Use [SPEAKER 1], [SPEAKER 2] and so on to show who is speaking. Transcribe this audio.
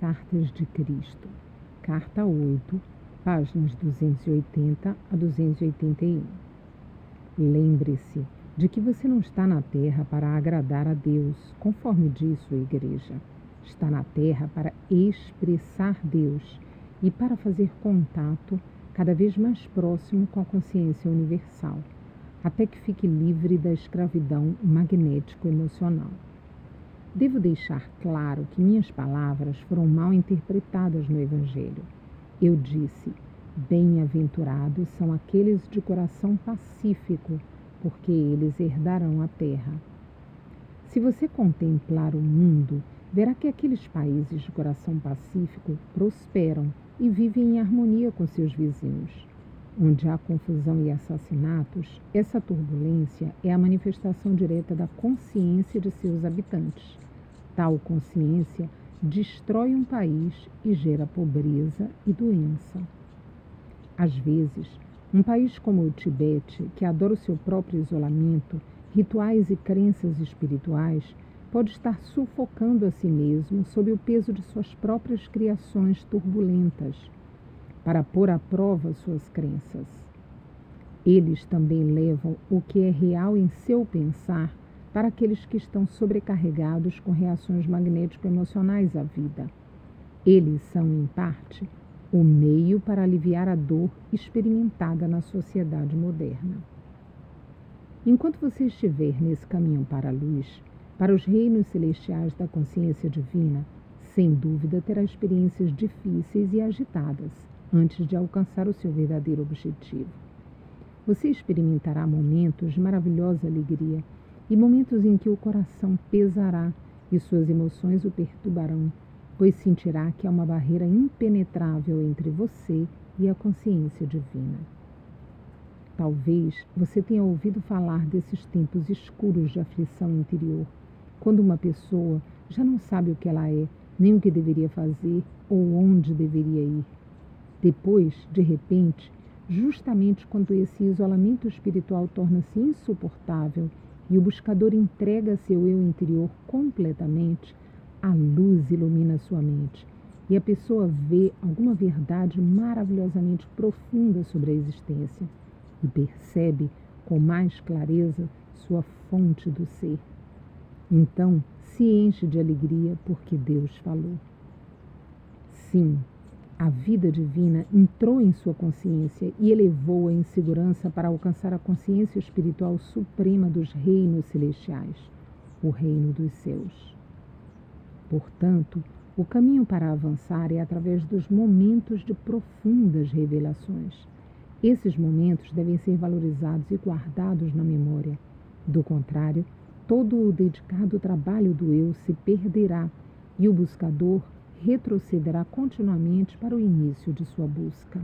[SPEAKER 1] Cartas de Cristo, Carta 8, páginas 280 a 281. Lembre-se de que você não está na terra para agradar a Deus, conforme diz sua igreja. Está na terra para expressar Deus e para fazer contato cada vez mais próximo com a consciência universal, até que fique livre da escravidão magnético-emocional. Devo deixar claro que minhas palavras foram mal interpretadas no Evangelho. Eu disse: Bem-aventurados são aqueles de coração pacífico, porque eles herdarão a terra. Se você contemplar o mundo, verá que aqueles países de coração pacífico prosperam e vivem em harmonia com seus vizinhos. Onde há confusão e assassinatos, essa turbulência é a manifestação direta da consciência de seus habitantes. Tal consciência destrói um país e gera pobreza e doença. Às vezes, um país como o Tibete, que adora o seu próprio isolamento, rituais e crenças espirituais, pode estar sufocando a si mesmo sob o peso de suas próprias criações turbulentas para pôr à prova suas crenças. Eles também levam o que é real em seu pensar para aqueles que estão sobrecarregados com reações magnético-emocionais à vida. Eles são, em parte, o meio para aliviar a dor experimentada na sociedade moderna. Enquanto você estiver nesse caminho para a luz, para os reinos celestiais da consciência divina, sem dúvida terá experiências difíceis e agitadas antes de alcançar o seu verdadeiro objetivo. Você experimentará momentos de maravilhosa alegria e momentos em que o coração pesará e suas emoções o perturbarão, pois sentirá que há uma barreira impenetrável entre você e a consciência divina. Talvez você tenha ouvido falar desses tempos escuros de aflição interior, quando uma pessoa já não sabe o que ela é, nem o que deveria fazer ou onde deveria ir. Depois, de repente, justamente quando esse isolamento espiritual torna-se insuportável e o buscador entrega seu eu interior completamente, a luz ilumina sua mente e a pessoa vê alguma verdade maravilhosamente profunda sobre a existência e percebe com mais clareza sua fonte do ser. Então se enche de alegria porque Deus falou. Sim, a vida divina entrou em sua consciência e elevou-a em segurança para alcançar a consciência espiritual suprema dos reinos celestiais, o reino dos céus. Portanto, o caminho para avançar é através dos momentos de profundas revelações. Esses momentos devem ser valorizados e guardados na memória. Do contrário, todo o dedicado trabalho do eu se perderá e o buscador retrocederá continuamente para o início de sua busca.